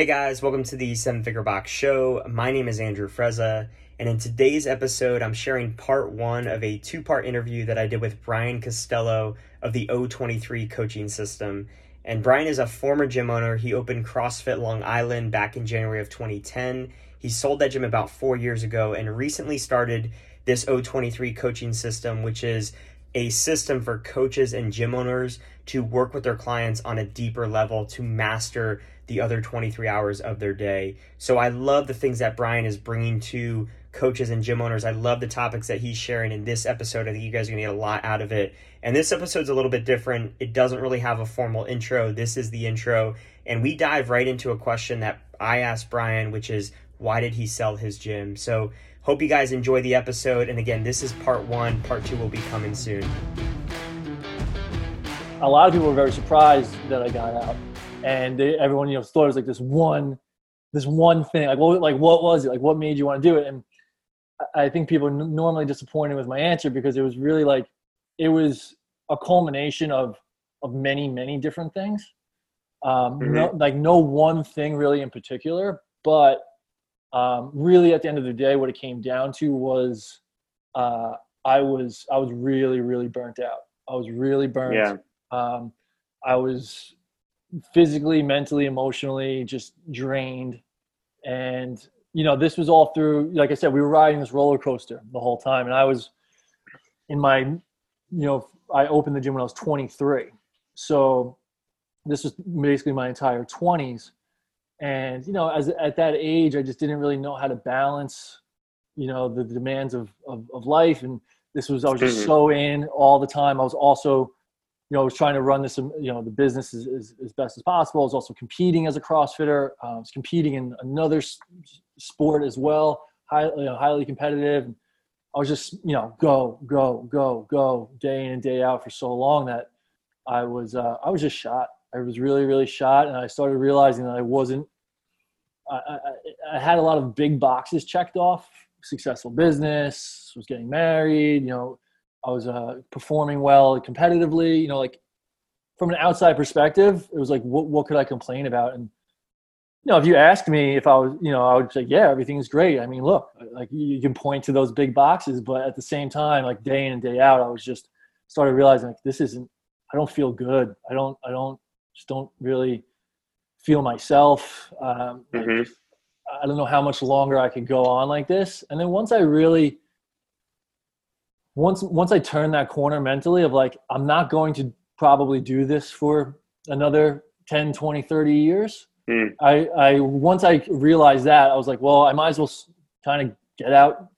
Hey guys, welcome to the Seven Figure Box Show. My name is Andrew Frezza, and in today's episode, I'm sharing part one of a two part interview that I did with Brian Costello of the O23 coaching system. And Brian is a former gym owner. He opened CrossFit Long Island back in January of 2010. He sold that gym about four years ago and recently started this O23 coaching system, which is a system for coaches and gym owners to work with their clients on a deeper level to master the other 23 hours of their day. So I love the things that Brian is bringing to coaches and gym owners. I love the topics that he's sharing in this episode. I think you guys are going to get a lot out of it. And this episode's a little bit different. It doesn't really have a formal intro. This is the intro. And we dive right into a question that I asked Brian, which is why did he sell his gym? So hope you guys enjoy the episode. And again, this is part one. Part two will be coming soon. A lot of people were very surprised that I got out and they, everyone you know thought it was like this one this one thing like what like what was it? Like what made you want to do it? And i think people are normally disappointed with my answer because it was really like it was a culmination of of many many different things. Um mm-hmm. no, like no one thing really in particular but um really at the end of the day what it came down to was uh i was i was really really burnt out. I was really burnt. Yeah. um i was physically, mentally, emotionally, just drained. And, you know, this was all through, like I said, we were riding this roller coaster the whole time. And I was in my, you know, I opened the gym when I was 23. So this was basically my entire 20s. And, you know, as at that age, I just didn't really know how to balance, you know, the demands of, of, of life. And this was, I was just mm-hmm. so in all the time. I was also, you know, I was trying to run this, um, you know, the business as, as, as best as possible. I was also competing as a CrossFitter. Uh, was competing in another sport as well, high, you know, highly competitive. I was just, you know, go, go, go, go, day in and day out for so long that I was, uh, I was just shot. I was really, really shot, and I started realizing that I wasn't. I, I, I had a lot of big boxes checked off: successful business, was getting married, you know, I was uh, performing well competitively. You know, like from an outside perspective, it was like, what, what could I complain about? And you know, if you asked me if I was, you know, I would say, yeah, everything's great. I mean, look, like you can point to those big boxes, but at the same time, like day in and day out, I was just started realizing like this isn't. I don't feel good. I don't. I don't. Just don't really feel myself. Um, mm-hmm. I don't know how much longer I could go on like this. And then once I really once once I turn that corner mentally of like I'm not going to probably do this for another 10, 20, 30 years. Mm. I I once I realized that I was like, well, I might as well kind of get out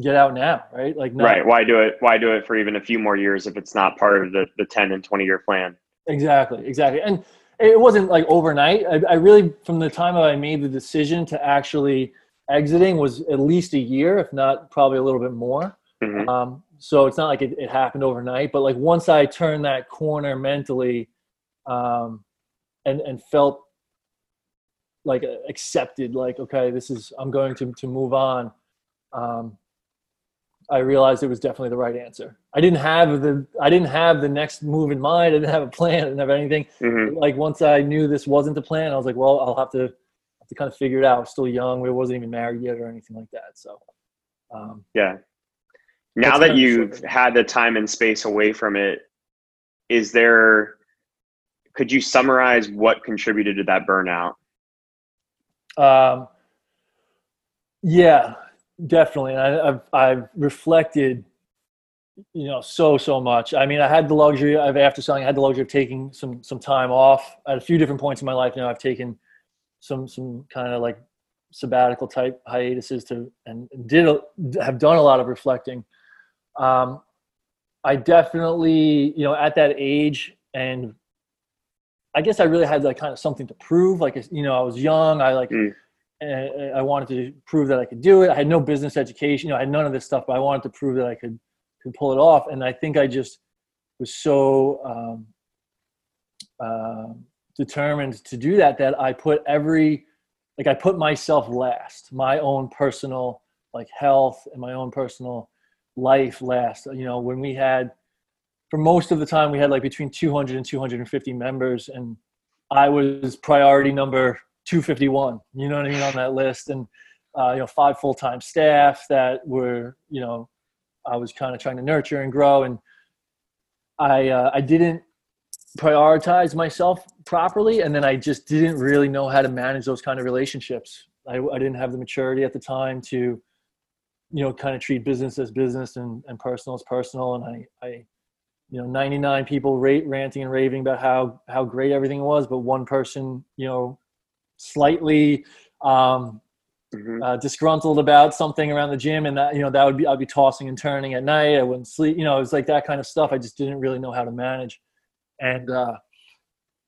get out now, right? Like Right. Why do it why do it for even a few more years if it's not part of the the 10 and 20 year plan? Exactly. Exactly. And it wasn't like overnight. I, I really from the time that I made the decision to actually exiting was at least a year, if not probably a little bit more. Mm-hmm. Um, so it's not like it, it, happened overnight, but like once I turned that corner mentally, um, and and felt like uh, accepted, like okay, this is I'm going to to move on. Um, I realized it was definitely the right answer. I didn't have the I didn't have the next move in mind. I didn't have a plan. I didn't have anything. Mm-hmm. Like once I knew this wasn't the plan, I was like, well, I'll have to have to kind of figure it out. I was still young. We wasn't even married yet or anything like that. So um, yeah, now that you've had the time and space away from it is there could you summarize what contributed to that burnout? Um, yeah definitely. I, have I've reflected you know so so much. I mean i had the luxury of after selling i had the luxury of taking some some time off at a few different points in my life. You know i've taken some some kind of like sabbatical type hiatuses to and did have done a lot of reflecting um, I definitely, you know, at that age, and I guess I really had like kind of something to prove. Like, you know, I was young. I like, mm. I wanted to prove that I could do it. I had no business education. You know, I had none of this stuff, but I wanted to prove that I could could pull it off. And I think I just was so um, uh, determined to do that that I put every like I put myself last, my own personal like health and my own personal life last. You know, when we had, for most of the time, we had like between 200 and 250 members, and I was priority number 251. You know what I mean on that list, and uh, you know five full time staff that were you know I was kind of trying to nurture and grow, and I uh, I didn't prioritize myself properly, and then I just didn't really know how to manage those kind of relationships. I, I didn't have the maturity at the time to you know kind of treat business as business and, and personal as personal, and I I you know 99 people rate, ranting and raving about how how great everything was but one person you know slightly um, mm-hmm. uh, disgruntled about something around the gym. And that you know that would be i'd be tossing and turning at night. I wouldn't sleep you know it was like that kind of stuff. I just didn't really know how to manage. And uh,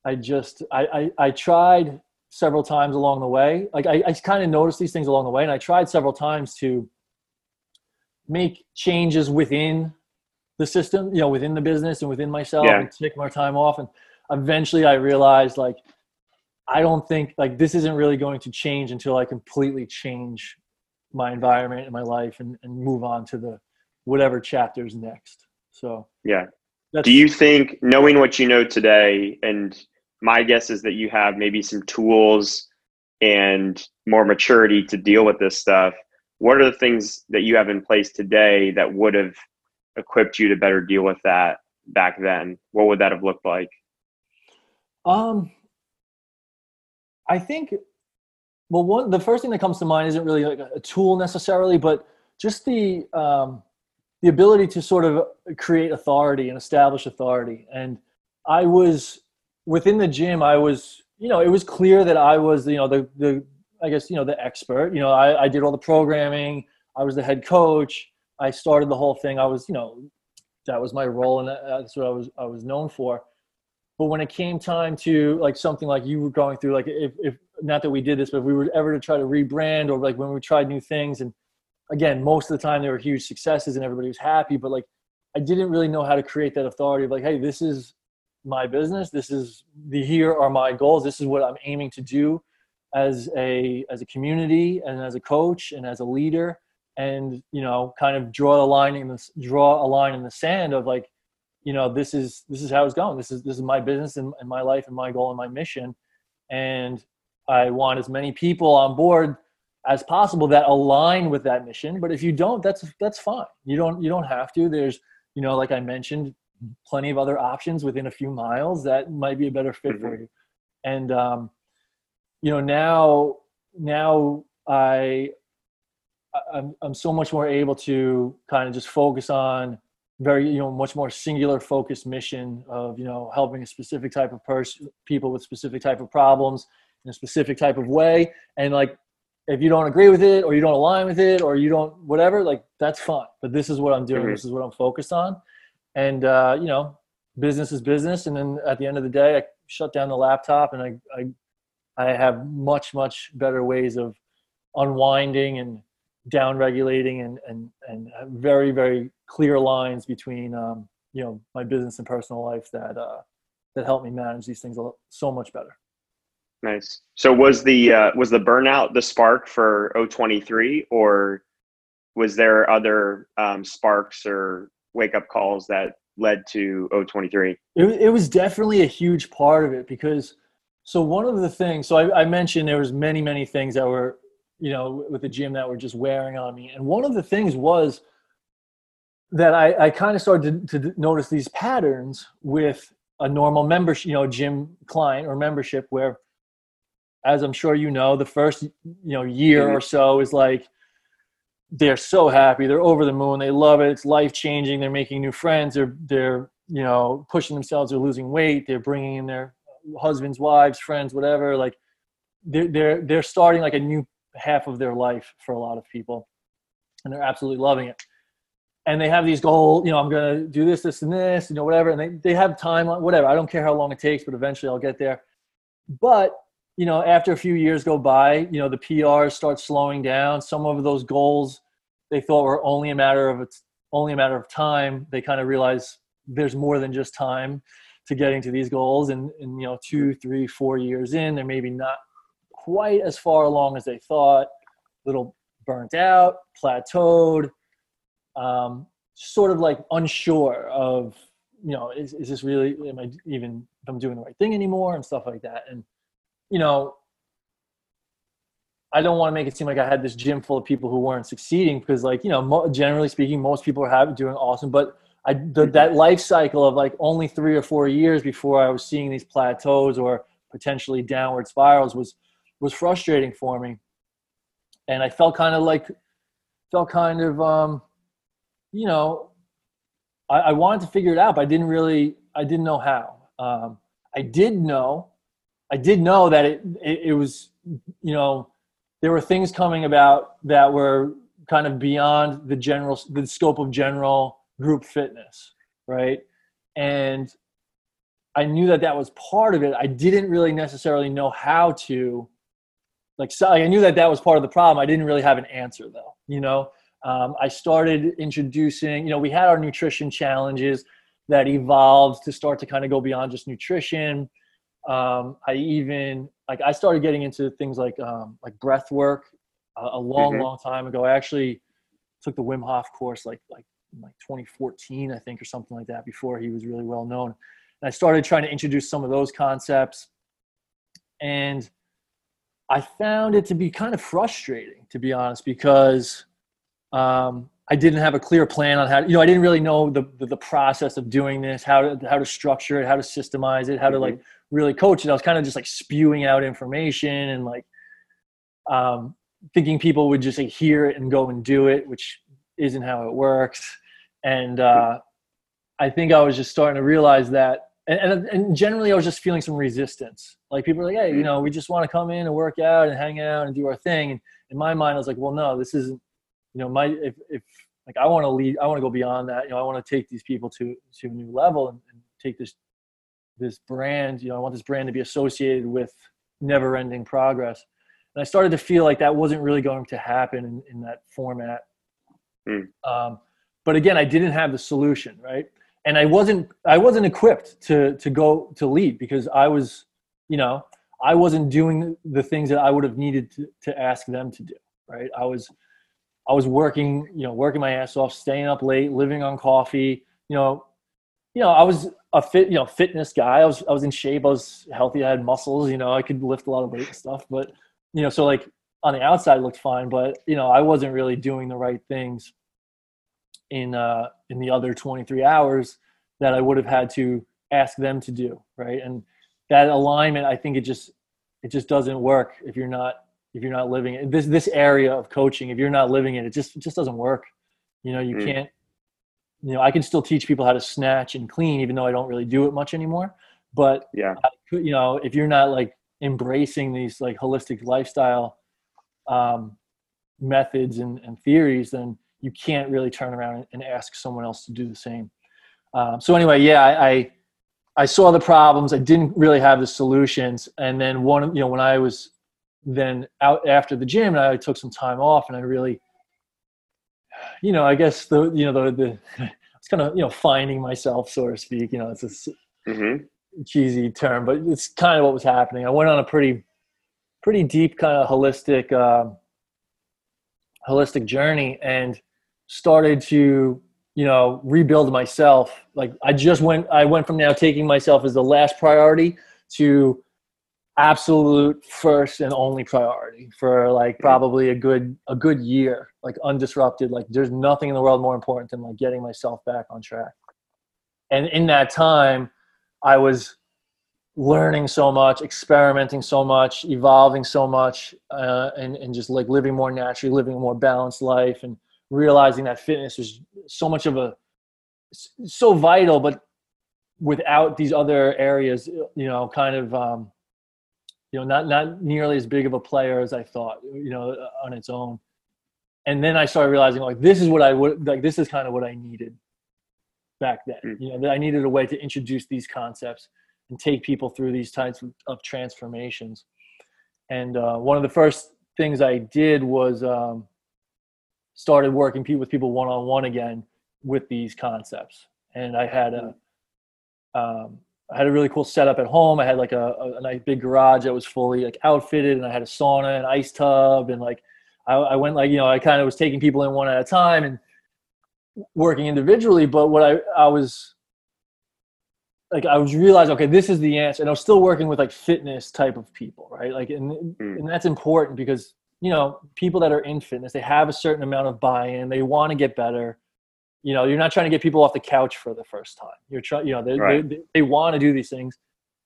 i just I, I, I tried several times along the way. Like i, I kind of noticed these things along the way. And i tried several times to make changes within the system, you know, within the business and within myself yeah. and take more time off. And eventually I realized like, I don't think like this isn't really going to change until I completely change my environment and my life and, and move on to the whatever chapters next. So yeah. Do you think knowing what you know today and my guess is that you have maybe some tools and more maturity to deal with this stuff. What are the things that you have in place today that would have equipped you to better deal with that back then? What would that have looked like? Um, I think, well, one the first thing that comes to mind isn't really like a tool necessarily, but just the um, the ability to sort of create authority and establish authority. And I was within the gym. I was, you know, it was clear that I was, you know, the the I guess you know the expert. You know, I, I did all the programming. I was the head coach. I started the whole thing. I was, you know, that was my role, and that's what I was I was known for. But when it came time to like something like you were going through, like if, if not that we did this, but if we were ever to try to rebrand or like when we tried new things, and again, most of the time they were huge successes and everybody was happy, but like I didn't really know how to create that authority of like, hey, this is my business. This is the here are my goals. This is what I'm aiming to do as a as a community and as a coach and as a leader and you know kind of draw a line in the draw a line in the sand of like you know this is this is how it's going. This is this is my business and, and my life and my goal and my mission. And i want as many people on board as possible that align with that mission. But if you don't that's that's fine. You don't you don't have to. There's you know like i mentioned plenty of other options within a few miles that might be a better fit mm-hmm. for you. And um you know now now i I'm, I'm so much more able to kind of just focus on very you know much more singular focused mission of you know helping a specific type of person people with specific type of problems in a specific type of way. And like if you don't agree with it or you don't align with it or you don't whatever like that's fine. But this is what i'm doing. Mm-hmm. this is what i'm focused on. And uh, you know business is business. And then at the end of the day i shut down the laptop and i i, I have much much better ways of unwinding and down regulating and, and, and very, very clear lines between, um, you know, my business and personal life that, uh, that help me manage these things so much better. Nice. So was the, uh, was the burnout the spark for O23 or was there other um, sparks or wake up calls that led to O23? It, it was definitely a huge part of it because so one of the things so I, I, mentioned there was many many things that were you know, with the gym that were just wearing on me. And one of the things was that I, I kind of started to, to notice these patterns with a normal membership, you know, gym client or membership where, as I'm sure you know, the first, you know, year mm-hmm. or so is like, they're so happy. They're over the moon. They love it. It's life changing. They're making new friends. They're, they're, you know, pushing themselves. They're losing weight. They're bringing in their husbands, wives, friends, whatever. Like they're, they're, they're starting like a new half of their life for a lot of people and they're absolutely loving it. And they have these goals you know i'm to do this this and this you know whatever and they, they have time whatever i don't care how long it takes but eventually i'll get there. But you know after a few years go by you know the prs start slowing down. Some of those goals they thought were only a matter of it's only a matter of time. They kind of realize there's more than just time to getting to these goals and, and you know two three four years in they're maybe not quite as far along as they thought, little burnt out, plateaued, um, sort of like unsure of, you know, is, is this really, am I even, if I'm doing the right thing anymore and stuff like that. And, you know, I don't want to make it seem like I had this gym full of people who weren't succeeding because, like, you know, mo- generally speaking, most people are having, doing awesome. But I, the, that life cycle of like only three or four years before I was seeing these plateaus or potentially downward spirals was was frustrating for me, and I felt kind of like felt kind of um, you know I, I wanted to figure it out, but I didn't really I didn't know how. Um, I did know I did know that it, it, it was you know there were things coming about that were kind of beyond the general the scope of general group fitness right? And i knew that that was part of it. I didn't really necessarily know how to like so i knew that that was part of the problem. I didn't really have an answer though you know? Um, i started introducing you know we had our nutrition challenges that evolved to start to kind of go beyond just nutrition. Um, I even like I started getting into things like um, like breath work a, a long, mm-hmm. long time ago. I actually took the Wim Hof course like like like 2014, I think, or something like that, before he was really well known. And I started trying to introduce some of those concepts, and I found it to be kind of frustrating, to be honest, because um, I didn't have a clear plan on how. You know, I didn't really know the, the, the process of doing this, how to how to structure it, how to systemize it, how to like mm-hmm really coach. it. I was kind of just like spewing out information and like um, thinking people would just like hear it and go and do it, which isn't how it works. And uh, I think I was just starting to realize that. And, and, and generally, I was just feeling some resistance. Like people are like, "Hey, you know, we just want to come in and work out and hang out and do our thing." And in my mind, I was like, "Well, no, this isn't. You know, my if if like I want to lead, I want to go beyond that. You know, I want to take these people to to a new level and, and take this this brand you know i want this brand to be associated with never ending progress and i started to feel like that wasn't really going to happen in, in that format mm. um, but again i didn't have the solution right and i wasn't i wasn't equipped to to go to lead because i was you know i wasn't doing the things that i would have needed to, to ask them to do right i was i was working you know working my ass off staying up late living on coffee you know you know, I was a fit, you know, fitness guy. I was, I was in shape. I was healthy. I had muscles. You know, I could lift a lot of weight and stuff. But you know, so like on the outside looked fine, but you know, I wasn't really doing the right things in uh, in the other 23 hours that I would have had to ask them to do, right? And that alignment, I think it just it just doesn't work if you're not if you're not living it. This this area of coaching, if you're not living it, it just it just doesn't work. You know, you mm. can't you know i can still teach people how to snatch and clean even though i don't really do it much anymore but yeah you know if you're not like embracing these like holistic lifestyle um, methods and, and theories then you can't really turn around and ask someone else to do the same um, so anyway yeah I, I i saw the problems i didn't really have the solutions and then one you know when i was then out after the gym and i took some time off and i really you know, I guess the you know the the it's kind of you know finding myself, so to speak. You know, it's a mm-hmm. cheesy term, but it's kind of what was happening. I went on a pretty pretty deep kind of holistic uh, holistic journey and started to you know rebuild myself. Like i just went i went from now taking myself as the last priority to absolute first and only priority for like mm-hmm. probably a good a good year like undisrupted. Like there's nothing in the world more important than like getting myself back on track. And in that time i was learning so much experimenting so much evolving so much uh, and, and just like living more naturally living a more balanced life and realizing that fitness was so much of a so vital but without these other areas you know kind of um, you know, not not nearly as big of a player as I thought, you know, on its own. And then I started realizing like this is what I would like. This is kind of what I needed back then. Mm. You know, that I needed a way to introduce these concepts and take people through these types of, of transformations. And uh, one of the first things I did was um, started working with people one on one again with these concepts. And I had a um, I had a really cool setup at home. I had like a, a, a, nice big garage that was fully like outfitted, and I had a sauna and ice tub, and like I, I went like you know I kind of was taking people in one at a time and working individually. But what I I was like I was realizing okay this is the answer, and I was still working with like fitness type of people, right? Like and mm. and that's important because you know people that are in fitness they have a certain amount of buy-in they want to get better. You know you're not trying to get people off the couch for the first time. You're trying you know they, right. they, they want to do these things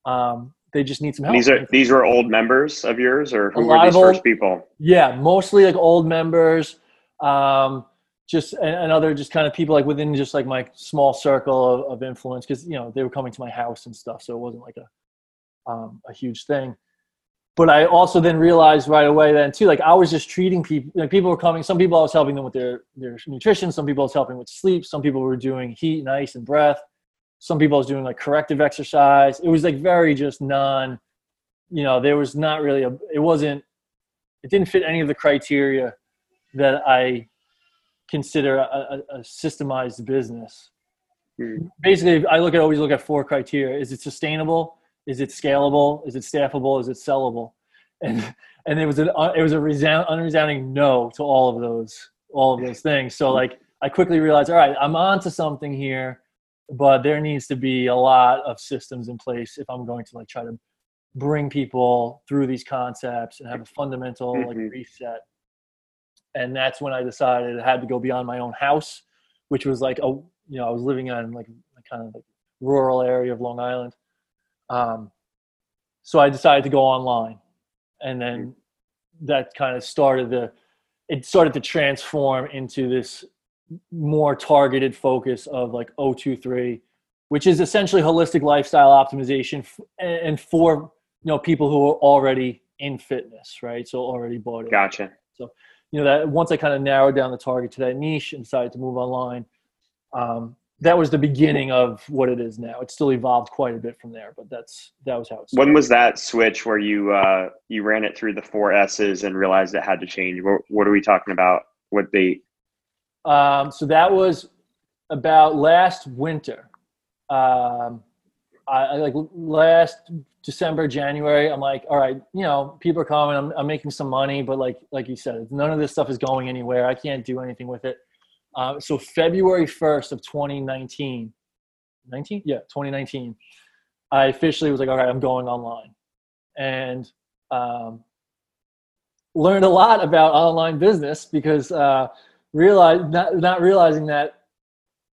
um, they just need some help. These are these were old members of yours or who were these first people? Yeah mostly like old members um, just and, and, other just kind of people like within just like my small circle of, of influence because you know they were coming to my house and stuff so it wasn't like a um, a huge thing but I also then realized right away then too, like I was just treating people, like people were coming, some people I was helping them with their, their nutrition. Some people I was helping with sleep. Some people were doing heat and ice and breath. Some people I was doing like corrective exercise. It was like very just non, you know, there was not really a, it wasn't, it didn't fit any of the criteria that I consider a, a, a systemized business. Hmm. Basically, I look at always look at four criteria. Is it sustainable? Is it scalable? Is it staffable? Is it sellable? And and it was an it was a resound, unresounding no to all of those all of those things. So like I quickly realized, all right, I'm on to something here, but there needs to be a lot of systems in place if I'm going to like try to bring people through these concepts and have a fundamental mm-hmm. like reset. And that's when I decided I had to go beyond my own house, which was like a you know I was living in like a kind of like rural area of Long Island um, so I decided to go online, and then that kind of started the. It started to transform into this more targeted focus of like O23, which is essentially holistic lifestyle optimization and for you know people who are already in fitness, right? So already bought it. Gotcha. So you know that once I kind of narrowed down the target to that niche and decided to move online, um, that was the beginning of what it is now. It still evolved quite a bit from there, but that's that was how it started. When was that switch where you uh, you ran it through the four S's and realized it had to change? What, what are we talking about? What date? Um, so that was about last winter. Um, I, I, like last December, January. I'm like, all right, you know, people are coming. I'm, I'm making some money, but like like you said, none of this stuff is going anywhere. I can't do anything with it. Uh, so February 1st of 2019, 19? Yeah, 2019, I officially was like, all right, I'm going online. And um, learned a lot about online business because uh, realized, not, not realizing that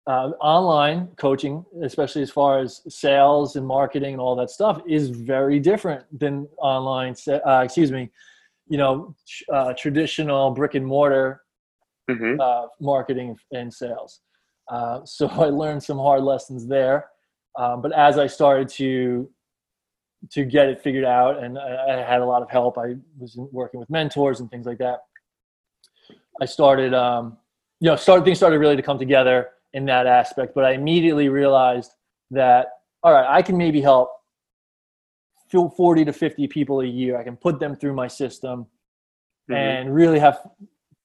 uh, online coaching, especially as far as sales and marketing and all that stuff, is very different than online. Uh, excuse me, you know, uh, traditional brick and mortar mm-hmm. uh, marketing and sales. Uh, so I learned some hard lessons there. Um, but as I started to to get it figured out, and I, I, had a lot of help, I was working with mentors and things like that. I started, um, you know, started things started really to come together in that aspect. But I immediately realized that all right, I can maybe help 40 to 50 people a year. I can put them through my system mm-hmm. and really have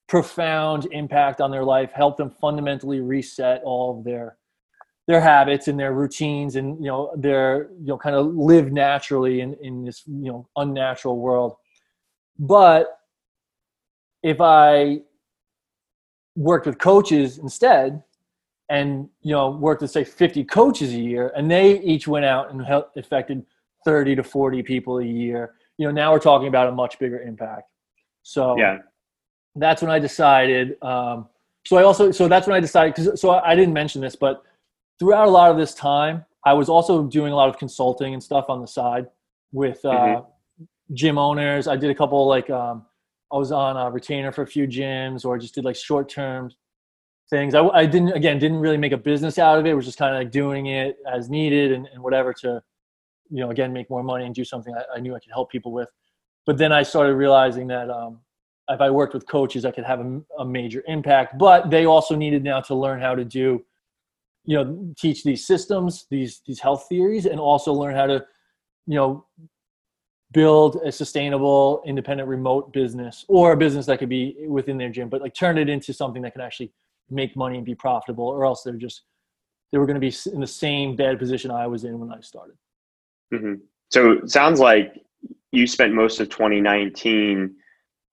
profound impact on their life, help them fundamentally reset all of their their habits and their routines and you know their you know kind of live naturally in, in this you know unnatural world. But if i worked with coaches instead and you know worked with say 50 coaches a year and they each went out and helped affected 30 to 40 people a year you know now we're talking about a much bigger impact. So yeah that's when I decided. Um, so I also so that's when I decided because so I didn't mention this, but throughout a lot of this time, I was also doing a lot of consulting and stuff on the side with uh, mm-hmm. gym owners. I did a couple like um, I was on a retainer for a few gyms, or just did like short term things. I, I, didn't again didn't really make a business out of it. it was just kind of like doing it as needed and, and, whatever to you know again make more money and do something I, I, knew I could help people with. But then I started realizing that um, if I worked with coaches, I could have a, a, major impact. But they also needed now to learn how to do, you know, teach these systems, these these health theories, and also learn how to, you know, build a sustainable, independent, remote business or a business that could be within their gym, but like turn it into something that can actually make money and be profitable, or else they're just they were going to be in the same bad position I was in when I started. Mm-hmm. So it sounds like you spent most of 2019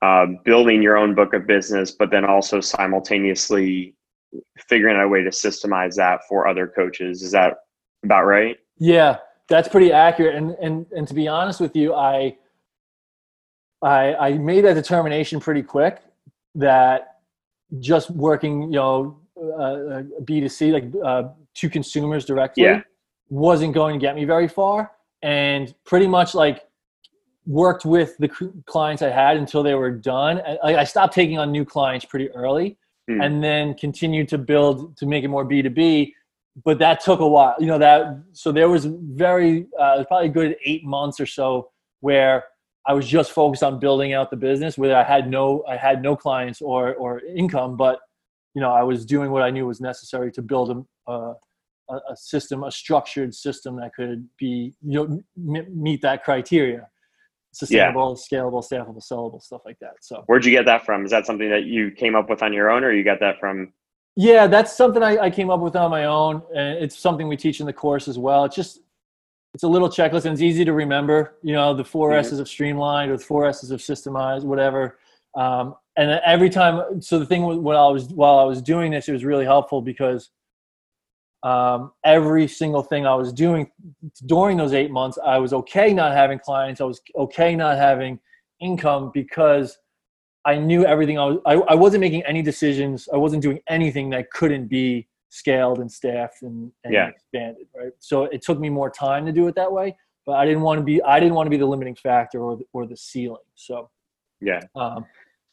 uh, building your own book of business, but then also simultaneously figuring out a way to systemize that for other coaches. Is that about right? Yeah, that's pretty accurate. And and and to be honest with you, I I, I made that determination pretty quick that just working, you know, uh, B2C, like uh, to consumers directly, Yeah. wasn't going to get me very far. And pretty much like worked with the clients I had until they were done. I, I stopped taking on new clients pretty early Hmm. and then continued to build to make it more B2B. But that took a while, you know, that, so there was very, uh, it was probably a good eight months or so where I was just focused on building out the business where I had no, I had no clients or, or income, but you know, I was doing what I knew was necessary to build a, a, a system, a structured system that could be, you know, m- meet that criteria. Sustainable, scalable, staffable, sellable, stuff like that. So Where'd you get that from? Is that something that you came up with on your own, or you got that from? yeah, that's something I, I came up with on my own, and it's something we teach in the course as well. It's just it's a little checklist, and it's easy to remember. You know, the 4 Mhm. S's of streamlined or the four S's of systemized, whatever. Um, and every time, so the thing was, when I was while I was doing this, it was really helpful because um, every single thing I was doing during those eight months, I was okay not having clients. I was okay not having income because I knew everything. I was. I, I wasn't making any decisions. I wasn't doing anything that couldn't be scaled and staffed and, and Yeah. expanded. Right. So it took me more time to do it that way. But I didn't want to be. I didn't want to be the limiting factor or the, or the ceiling. So Yeah. um,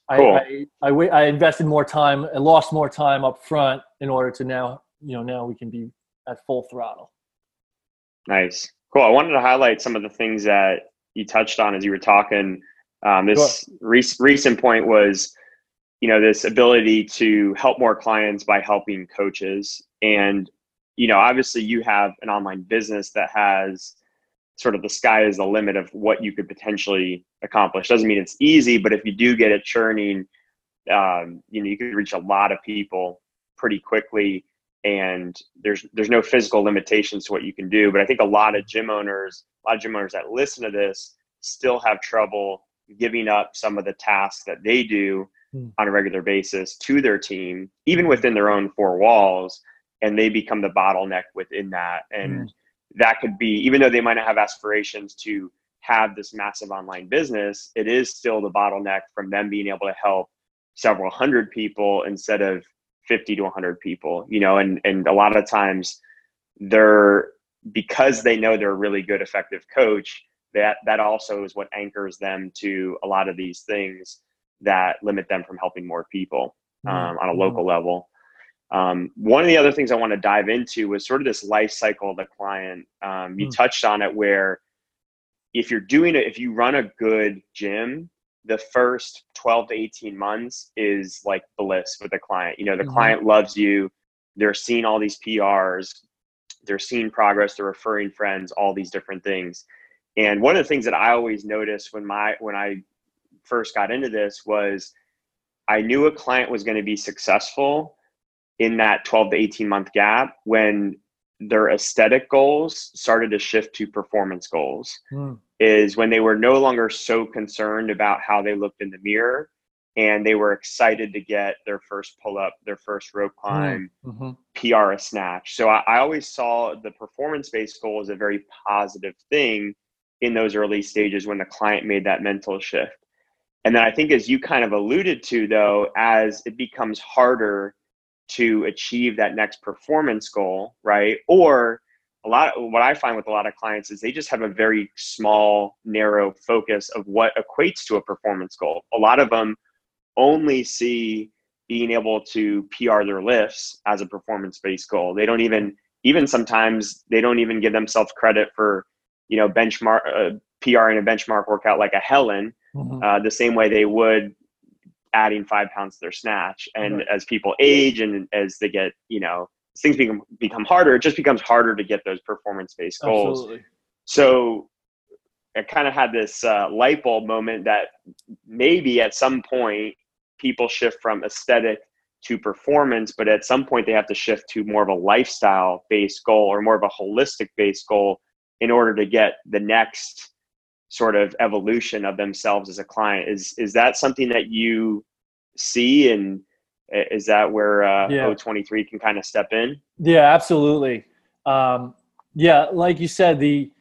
Cool. I, I, I, I invested more time and lost more time up front in order to now, you know, now we can be at full throttle. Nice. Cool. I wanted to highlight some of the things that you touched on as you were talking. Um, this rec- recent point was, you know, this ability to help more clients by helping coaches. And, you know, obviously you have an online business that has sort of the sky is the limit of what you could potentially accomplish. Doesn't mean it's easy, but if you do get it churning, um, you know, you could reach a lot of people pretty quickly and there's there's no physical limitations to what you can do. But I think a lot of gym owners, a lot of gym owners that listen to this still have trouble giving up some of the tasks that they do Hmm. on a regular basis to their team, even within their own four walls, and they become the bottleneck within that. And that could be, even though they might not have aspirations to have this massive online business, it is still the bottleneck from them being able to help several hundred people instead of 50 to 100 people, you know, and, and a lot of times they're, because they know they're a really good, effective coach, that, that also is what anchors them to a lot of these things that limit them from helping more people um, on a local level. Um, one of the other things I want to dive into was sort of this life cycle of the client. Um, you Mm. touched on it where if you're doing it, if you run a good gym, the first 12 to 18 months is like bliss with the client. You know, the Mhm. client loves you. They're seeing all these PRs, they're seeing progress, they're referring friends, all these different things. And one of the things that I always noticed when my when I first got into this was I knew a client was going to be successful in that 12 to 18 month gap when their aesthetic goals started to shift to performance goals Mm. is when they were no longer so concerned about how they looked in the mirror and they were excited to get their first pull up their first rope climb hmm PR a snatch. So I, I always saw the performance based goal as a very positive thing in those early stages when the client made that mental shift. And then I think, as you kind of alluded to, though, as it becomes harder to achieve that next performance goal, right? Or a lot, what I find with a lot of clients is they just have a very small, narrow focus of what equates to a performance goal. A lot of them only see being able to PR their lifts as a performance based goal. They don't even, even sometimes they don't even give themselves credit for, you know, benchmark, uh, PR in a benchmark workout like a Helen, hmm uh, the same way they would adding five pounds to their snatch. And Right. as people age and as they get, you know, things become become harder, it just becomes harder to get those performance based goals. Absolutely. So I kind of had this uh, light bulb moment that maybe at some point people shift from aesthetic to performance, but at some point they have to shift to more of a lifestyle based goal or more of a holistic based goal in order to get the next sort of evolution of themselves as a client. Is is that something that you see and is that where uh, Yeah. O23 can kind of step in? Yeah, absolutely. Um, yeah, like you said, the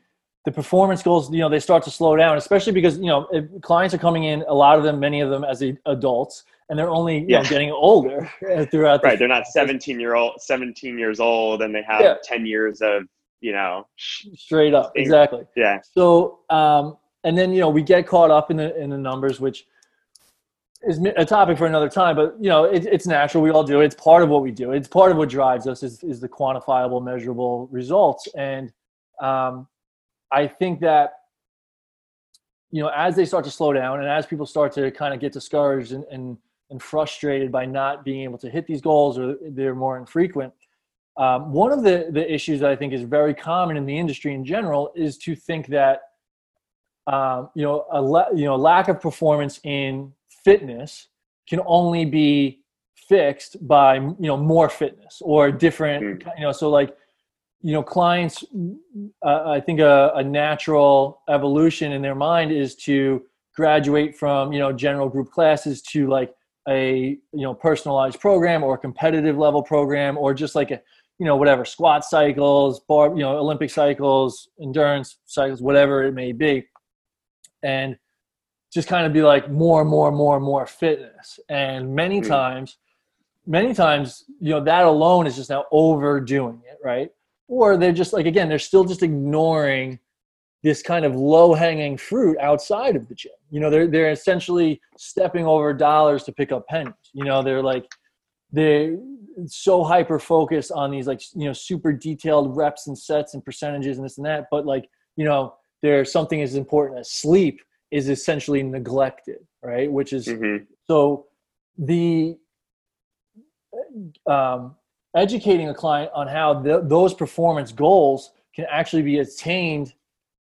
the performance goals, you know, they start to slow down, especially because, you know, clients are coming in, a lot of them, many of them as adults, and they're only, you yeah. know, getting older throughout. The, right. They're not 17 year old, 17 years old and they have yeah. 10 years of, you know, straight up. Things. Exactly. Yeah. So, um, and then, you know, we get caught up in the, in the numbers, which is a topic for another time, but you know, it, it's natural. We all do. It's part of what we do. It's part of what drives us is, is the quantifiable, measurable results. And, um, I think that you know as they start to slow down and as people start to kind of get discouraged and, and, and frustrated by not being able to hit these goals or they're more infrequent um, one of the, the issues that i think is very common in the industry in general is to think that um, you know a la- you know lack of performance in fitness can only be fixed by you know more fitness or different mm. you know so like you know clients uh, i think a, a, natural evolution in their mind is to graduate from you know general group classes to like a you know personalized program or a competitive level program or just like a you know whatever squat cycles bar you know olympic cycles endurance cycles whatever it may be. And just kind of be like more and more and more and more fitness. And many mm. times many times you know that alone is just now overdoing it right? Or they're just like again they're still just ignoring this kind of low hanging fruit outside of the gym. You know they're they're essentially stepping over dollars to pick up pennies. You know they're like they're so hyper focused on these like you know super detailed reps and sets and percentages and this and that but like you know there's something as important as sleep is essentially neglected right which is mm-hmm. so the um educating a client on how the, those performance goals can actually be attained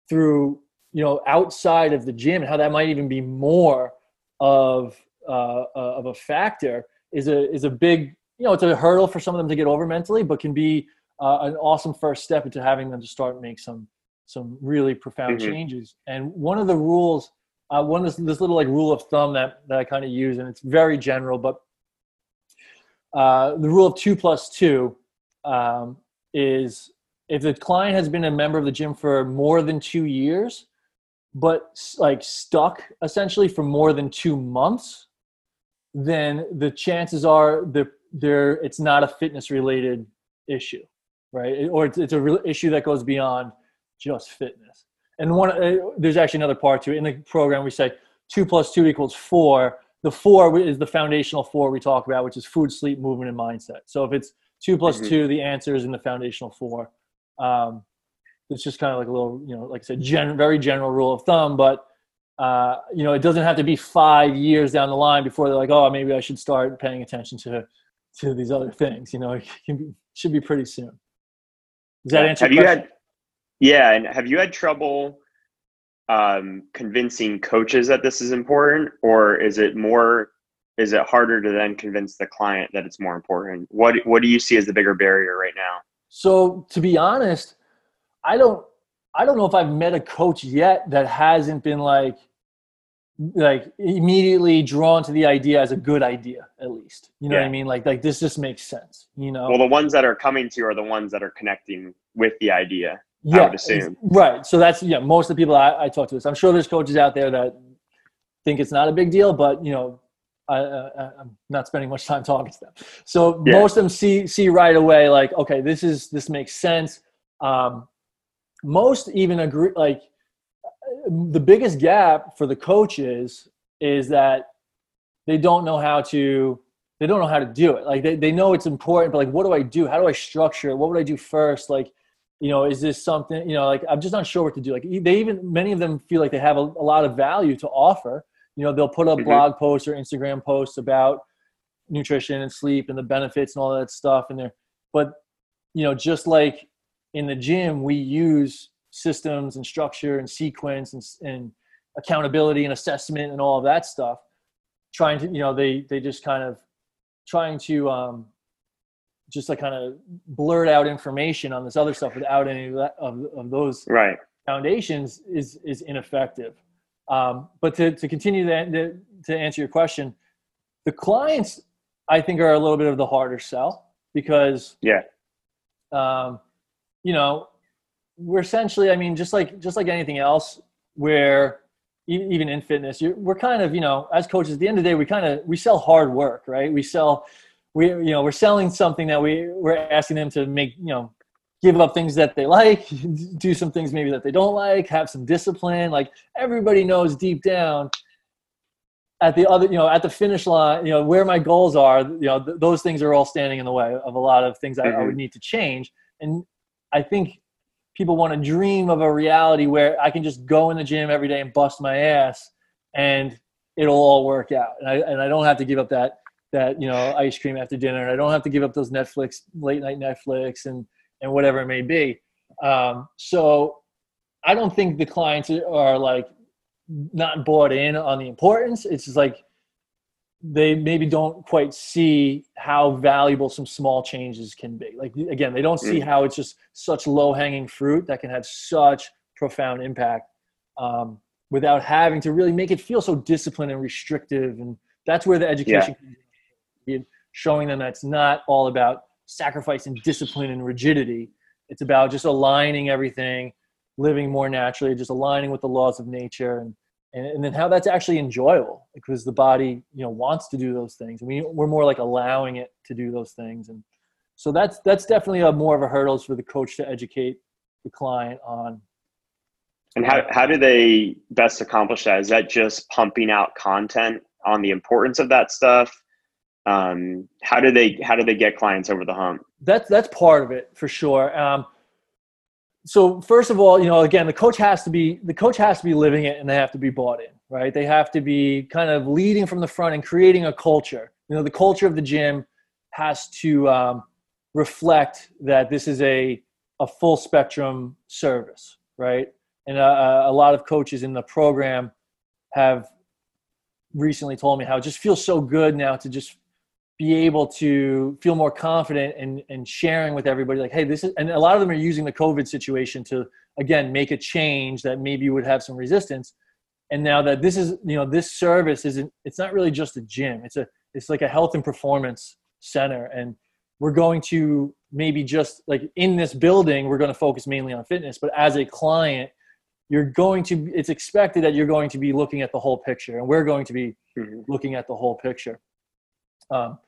through you know outside of the gym and how that might even be more of uh, uh, of a factor is a is a big you know it's a hurdle for some of them to get over mentally but can be uh, an awesome first step into having them to start make some some really profound mm-hmm. changes and one of the rules uh, one of this, this little like rule of thumb that that i kind of use and it's very general but uh, the rule of two plus two um, is if the client has been a member of the gym for more than two years, but like stuck essentially for more than two months, then the chances are that there it's not a fitness related issue, right? Or it's, it's a real issue that goes beyond just fitness. And one, uh, there's actually another part to it. In the program, we say two plus two equals four the four is the foundational four we talk about, which is food, sleep, movement, and mindset. So if it's two plus mm-hmm. two, the answer is in the foundational four. Um, it's just kind of like a little, you know, like I said, gen- very general rule of thumb, but uh, you know, it doesn't have to be five years down the line before they're like, oh, maybe I should start paying attention to to these other things. You know, it be, should be pretty soon. Does that answer? Have you had? Yeah, and have you had trouble um, convincing coaches that this is important, or is it more? Is it harder to then convince the client that it's more important? What What do you see as the bigger barrier right now? So to be honest, I don't. I don't know if I've met a coach yet that hasn't been like like immediately drawn to the idea as a good idea at least you know yeah. what i mean like like this just makes sense you know well the ones that are coming to you are the ones that are connecting with the idea yeah, right. So that's yeah. Most of the people I, I talk to, this. I'm sure there's coaches out there that think it's not a big deal, but you know, I, am not spending much time talking to them. So yeah. most of them see see right away, like, okay, this is this makes sense. Um, most even agree. Like, the biggest gap for the coaches is that they don't know how to they don't know how to do it. Like they, they know it's important, but like, what do I do? How do I structure it? What would I do first? Like, you know, is this something, you know, like I'm just not sure what to do. Like they even, many of them feel like they have a, a lot of value to offer. You know, they'll put up mm-hmm. blog posts or Instagram posts about nutrition and sleep and the benefits and all that stuff. And there, but, you know, just like in the gym, we use systems and structure and sequence and, and accountability and assessment and all of that stuff. Trying to, you know, they, they just kind of trying to, um, just like kind of blurt out information on this other stuff without any of, that, of, of those right. foundations is is ineffective. Um, but to, to continue that, to answer your question, the clients I think are a little bit of the harder sell because yeah, um, you know, we're essentially, I mean, just like just like anything else, where even in fitness, we're kind of, you know, as coaches, at the end of the day, we kind of we sell hard work, right? We sell, we you know, we're selling something that we we're asking them to make, you know, give up things that they like, do some things maybe that they don't like, have some discipline. Like everybody knows deep down at the other, you know, at the finish line, you know, where my goals are, you know, th- those things are all standing in the way of a lot of things mm-hmm. I, I would need to change. And I think people want to dream of a reality where I can just go in the gym every day and bust my ass and it'll all work out. And I, and I don't have to give up that, that, you know, ice cream after dinner. And I don't have to give up those Netflix, late night Netflix and, and whatever it may be. Um, so I don't think the clients are like not bought in on the importance. It's just like they maybe don't quite see how valuable some small changes can be. Like again, they don't see mm. how it's just such low hanging fruit that can have such profound impact um, without having to really make it feel so disciplined and restrictive. And that's where the education yeah. showing them that's not all about sacrifice and discipline and rigidity. It's about just aligning everything, living more naturally, just aligning with the laws of nature and and, and then how that's actually enjoyable because the body you know wants to do those things. We, we're more like allowing it to do those things. And so that's that's definitely a more of a hurdles for the coach to educate the client on. And how, how do they best accomplish that? Is that just pumping out content on the importance of that stuff? Um, how do they how do they get clients over the hump? That's that's part of it for sure. Um, so first of all, you know, again, the coach has to be the coach has to be living it, and they have to be bought in, right? They have to be kind of leading from the front and creating a culture. You know, the culture of the gym has to um, reflect that this is a a full spectrum service, right? And uh, a lot of coaches in the program have recently told me how it just feels so good now to just be able to feel more confident and, and sharing with everybody like hey this is and a lot of them are using the covid situation to again make a change that maybe would have some resistance. And now that this is you know this service isn't it's not really just a gym. It's a it's like a health and performance center. And we're going to maybe just like in this building we're going to focus mainly on fitness but as a client you're going to it's expected that you're going to be looking at the whole picture and we're going to be mm-hmm. looking at the whole picture um,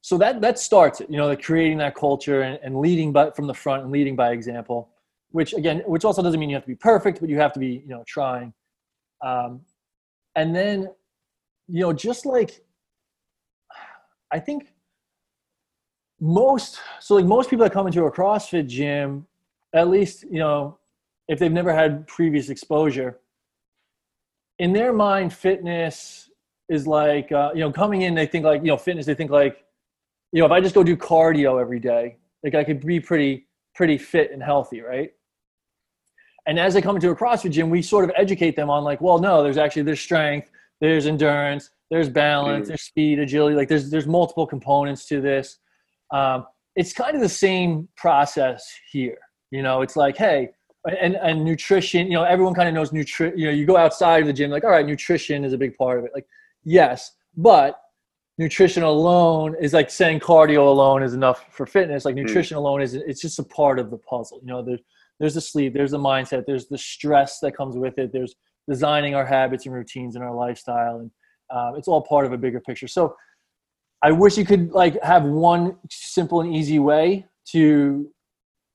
so that that starts it, you know, creating that culture and, and leading but from the front and leading by example. Which again, which also doesn't mean you have to be perfect, but you have to be, you know, trying. Um, and then, you know, just like I think most so like most people that come into a CrossFit gym, at least you know, if they've never had previous exposure, in their mind, fitness is like uh, you know coming in they think like you know fitness they think like you know if i just go do cardio every day like i could be pretty pretty fit and healthy right? And as they come into a crossfit gym we sort of educate them on like well no there's actually there's strength there's endurance there's balance mm. there's speed agility like there's there's multiple components to this. Um, it's kind of the same process here you know? It's like hey and, and nutrition you know everyone kind of knows nutrition you know you go outside of the gym like all right nutrition is a big part of it. Like yes, but nutrition alone is like saying cardio alone is enough for fitness. Like hmm. nutrition mm. alone is it's just a part of the puzzle. You know, there's there's the sleep, there's the mindset, there's the stress that comes with it, there's designing our habits and routines and our lifestyle, and uh, it's all part of a bigger picture. So I wish you could like have one simple and easy way to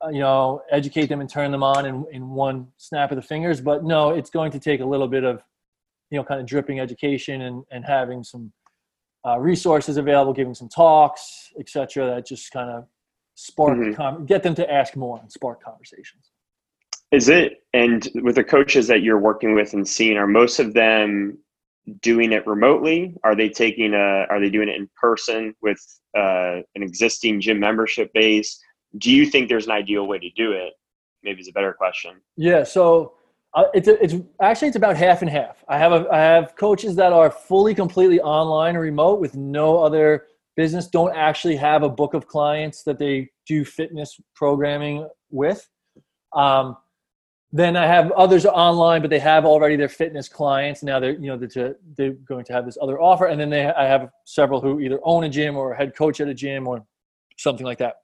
uh, you know educate them and turn them on in, in one snap of the fingers but no it's going to take a little bit of you know, kind of dripping education and, and having some uh, resources available, giving some talks, etc. That just kind of spark, mm-hmm. com- get them to ask more and spark conversations. Is it, and with the coaches that you're working with and seeing, are most of them doing it remotely? Are they taking a, are they doing it in person with uh, an existing gym membership base? Do you think there's an ideal way to do it? Maybe is a better question. Yeah. So uh, it's a, it's actually it's about half and half. I have a, I have coaches that are fully completely online or remote with no other business. Don't actually have a book of clients that they do fitness programming with. Um, then I have others online, but they have already their fitness clients. Now they're you know they're, they're going to have this other offer, and then they I have several who either own a gym or head coach at a gym or something like that.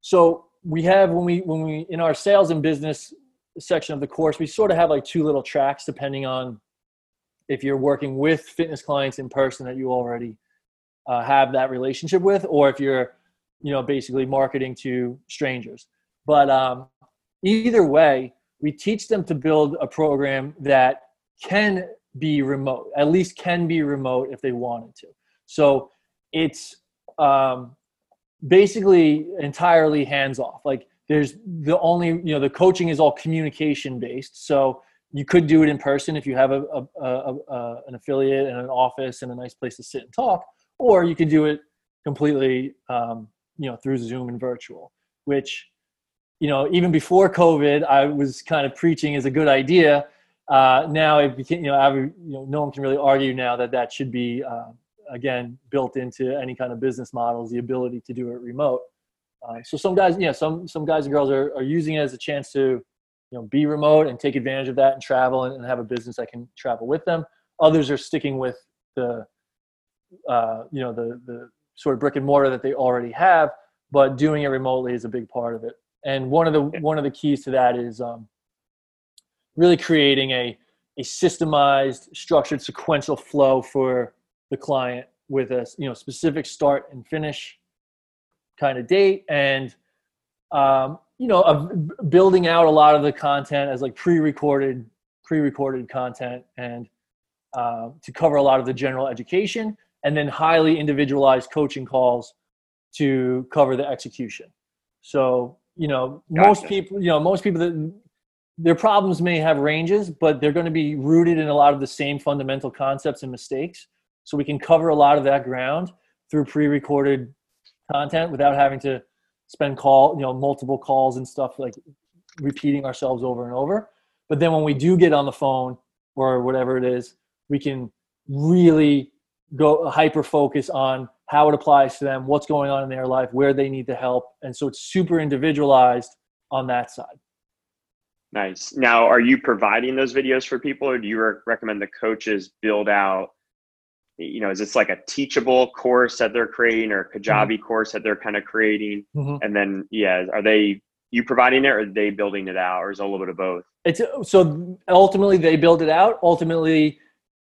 So we have when we when we in our sales and business section of the course, we sort of have like two little tracks depending on if you're working with fitness clients in person that you already uh, have that relationship with, or if you're, you know, basically marketing to strangers. But um, either way, we teach them to build a program that can be remote, at least can be remote if they wanted to. So it's um, basically entirely hands off. Like there's the only, you know, the coaching is all communication based. So you could do it in person if you have a, a, a, a, an affiliate and an office and a nice place to sit and talk, or you could do it completely, um, you know, through Zoom and virtual, which, you know, even before COVID, I was kind of preaching is a good idea. Uh, now it became, you know, every, you know, no one can really argue now that that should be, uh, again, built into any kind of business models, the ability to do it remote. Uh, so some guys, you know, some some guys and girls are, are using it as a chance to you know be remote and take advantage of that and travel and, and have a business that can travel with them. Others are sticking with the uh, you know the the sort of brick and mortar that they already have but doing it remotely is a big part of it. And one of the one of the keys to that is um, really creating a a systemized structured sequential flow for the client with a you know specific start and finish kind of date and um, you know of building out a lot of the content as like pre-recorded pre-recorded content and uh, to cover a lot of the general education and then highly individualized coaching calls to cover the execution so you know gotcha. most people you know most people that their problems may have ranges but they're going to be rooted in a lot of the same fundamental concepts and mistakes so we can cover a lot of that ground through pre-recorded content without having to spend call you know multiple calls and stuff like repeating ourselves over and over. But then when we do get on the phone or whatever it is we can really go hyper focus on how it applies to them what's going on in their life where they need the help. And so it's super individualized on that side. Nice. Now are you providing those videos for people or do you recommend the coaches build out you know, is this like a teachable course that they're creating or a Kajabi mm-hmm. course that they're kind of creating? Mm-hmm. And then, yeah, are they you providing it or are they building it out or is it a little bit of both? It's so ultimately they build it out. Ultimately,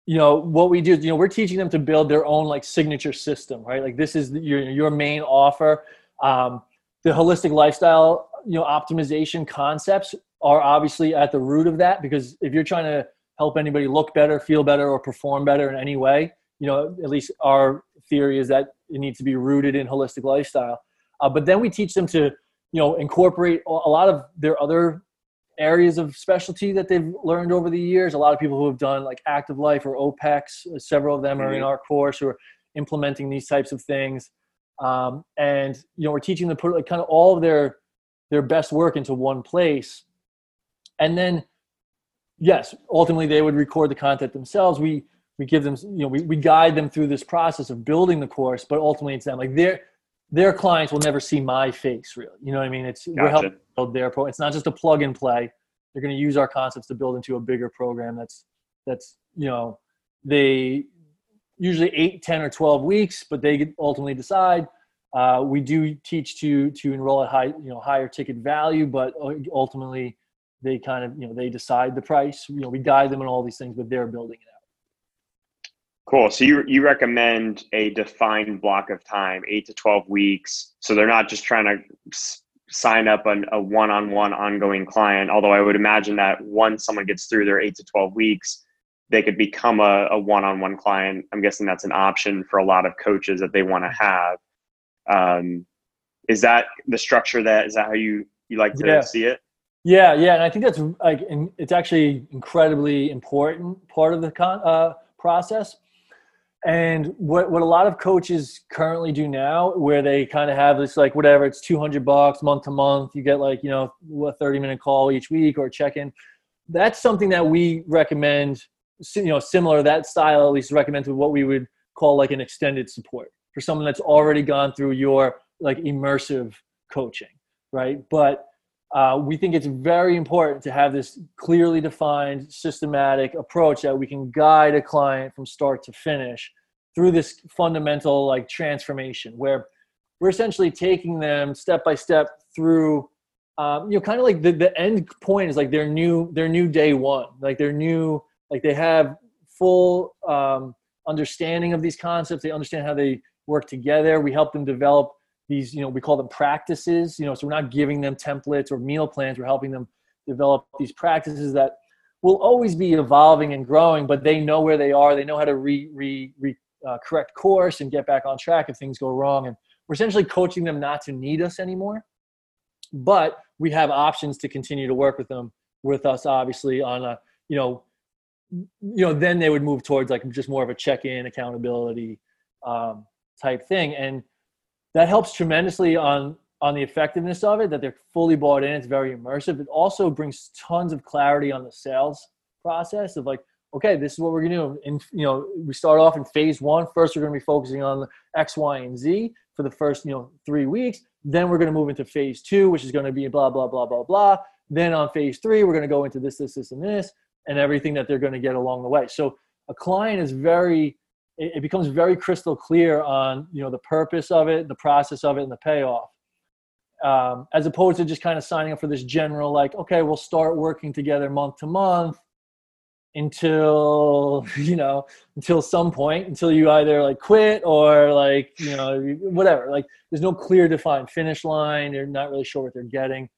you know, what we do you know, we're teaching them to build their own like signature system, right? Like this is your, your main offer. Um, the holistic lifestyle, you know, optimization concepts are obviously at the root of that because if you're trying to help anybody look better, feel better, or perform better in any way, you know, at least our theory is that it needs to be rooted in holistic lifestyle. Uh, but then we teach them to, you know, incorporate a lot of their other areas of specialty that they've learned over the years. A lot of people who have done like active life or OPEX, uh, several of them are in mm-hmm. our course who are implementing these types of things. Um, and, you know, we're teaching them to put like kind of all of their, their best work into one place. And then, yes, ultimately they would record the content themselves. We, we give them you know we, we guide them through this process of building the course but ultimately it's them. Like their their clients will never see my face really. You know what i mean? It's gotcha. we're helping build their pro it's not just a plug and play. They're going to use our concepts to build into a bigger program that's that's you know they usually 8 10 or 12 weeks but they ultimately decide. Uh, we do teach to to enroll at high you know higher ticket value but ultimately they kind of you know they decide the price. You know we guide them in all these things but they're building it out Cool. So you you recommend a defined block of time, eight to twelve weeks. So they're not just trying to s- sign up an, a one-on-one ongoing client. Although I would imagine that once someone gets through their eight to twelve weeks, they could become a, a one-on-one client. I'm guessing that's an option for a lot of coaches that they want to have. Um, is that the structure? That is that how you you like to yeah. see it? Yeah, yeah, and I think that's like it's actually incredibly important part of the con, uh, process and what, what a lot of coaches currently do now, where they kind of have this like whatever, it's 200 bucks month to month, you get like, you know, a 30 minute call each week or check in. That's something that we recommend, you know, similar that style, at least recommend to what we would call like an extended support for someone that's already gone through your like immersive coaching, right? But uh, we think it's very important to have this clearly defined, systematic approach that we can guide a client from start to finish through this fundamental like transformation where we're essentially taking them step by step through um, you know, kind of like the, the end point is like their new their new day one, like their new like they have full um, understanding of these concepts. They understand how they work together. We help them develop these, you know, we call them practices. You know, so we're not giving them templates or meal plans. We're helping them develop these practices that will always be evolving and growing, but they know where they are. They know how to re, re, re uh, correct course and get back on track if things go wrong. And we're essentially coaching them not to need us anymore, but we have options to continue to work with them with us, obviously on a, you know, you know, then they would move towards like just more of a check-in accountability um, type thing. And that helps tremendously on on the effectiveness of it that they're fully bought in it's very immersive. It also brings tons of clarity on the sales process of like okay this is what we're going to do. And you know we start off in phase one. First we're going to be focusing on x y and z for the first you know three weeks. Then we're going to move into phase two which is going to be blah blah blah blah blah. Then on phase three we're going to go into this this this and this and everything that they're going to get along the way. So a client is very it, becomes very crystal clear on you know the purpose of it, the process of it, and the payoff. Um, as opposed to just kind of signing up for this general like, okay, we'll start working together month to month until you know until some point until you either like quit or like you know whatever. Like there's no clear defined finish line. They're not really sure what they're getting.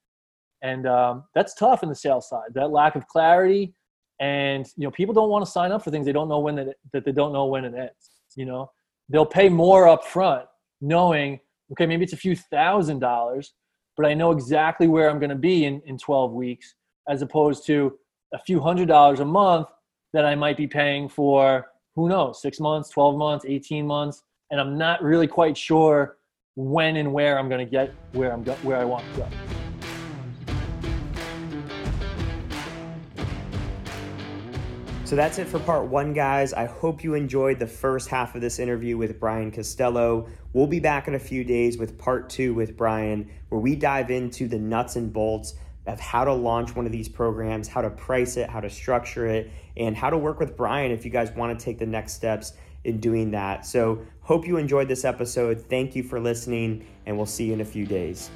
And um, that's tough in the sales side. That lack of clarity and you know people don't want to sign up for things they don't know when it, that they don't know when it ends you know? They'll pay more up front knowing okay maybe it's a few thousand dollars but i know exactly where i'm going to be in, in 12 weeks as opposed to a few hundred dollars a month that i might be paying for who knows six months 12 months 18 months and i'm not really quite sure when and where i'm going to get where i'm go- where i want to go So that's it for part one, guys. I hope you enjoyed the first half of this interview with Brian Costello. We'll be back in a few days with part two with Brian, where we dive into the nuts and bolts of how to launch one of these programs, how to price it, how to structure it, and how to work with Brian if you guys want to take the next steps in doing that. So, hope you enjoyed this episode. Thank you for listening, and we'll see you in a few days.